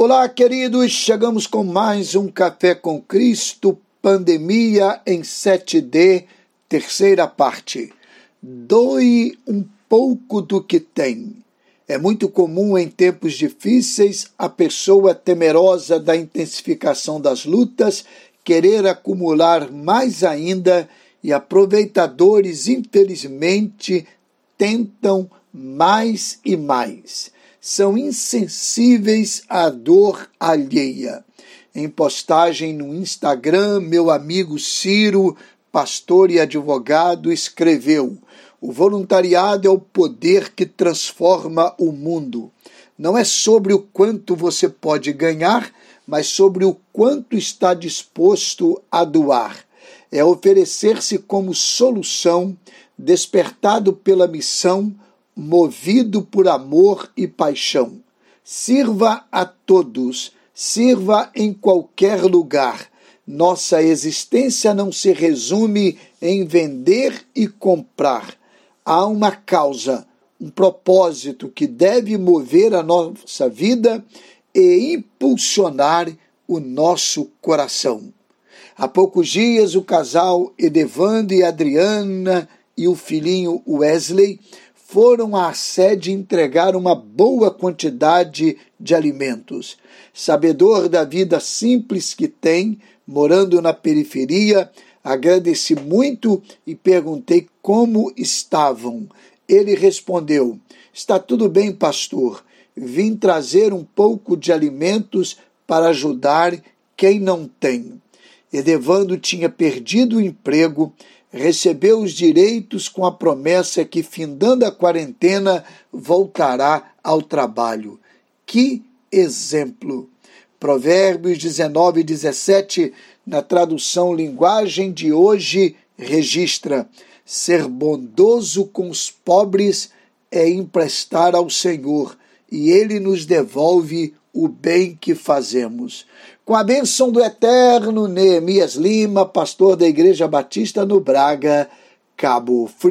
Olá, queridos, chegamos com mais um Café com Cristo, Pandemia em 7D, terceira parte. Doe um pouco do que tem. É muito comum em tempos difíceis a pessoa temerosa da intensificação das lutas querer acumular mais ainda e aproveitadores, infelizmente, tentam mais e mais são insensíveis à dor alheia. Em postagem no Instagram, meu amigo Ciro, pastor e advogado, escreveu: O voluntariado é o poder que transforma o mundo. Não é sobre o quanto você pode ganhar, mas sobre o quanto está disposto a doar. É oferecer-se como solução, despertado pela missão movido por amor e paixão. Sirva a todos, sirva em qualquer lugar. Nossa existência não se resume em vender e comprar. Há uma causa, um propósito que deve mover a nossa vida e impulsionar o nosso coração. Há poucos dias, o casal Edevando e Adriana e o filhinho Wesley foram à sede entregar uma boa quantidade de alimentos. Sabedor da vida simples que tem, morando na periferia, agradeci muito e perguntei como estavam. Ele respondeu: Está tudo bem, pastor. Vim trazer um pouco de alimentos para ajudar quem não tem. Edevando tinha perdido o emprego recebeu os direitos com a promessa que, findando a quarentena, voltará ao trabalho. Que exemplo! Provérbios 19 e 17, na tradução linguagem de hoje, registra: ser bondoso com os pobres é emprestar ao Senhor, e ele nos devolve o bem que fazemos. Com a bênção do eterno Neemias Lima, pastor da Igreja Batista no Braga, Cabo Frio.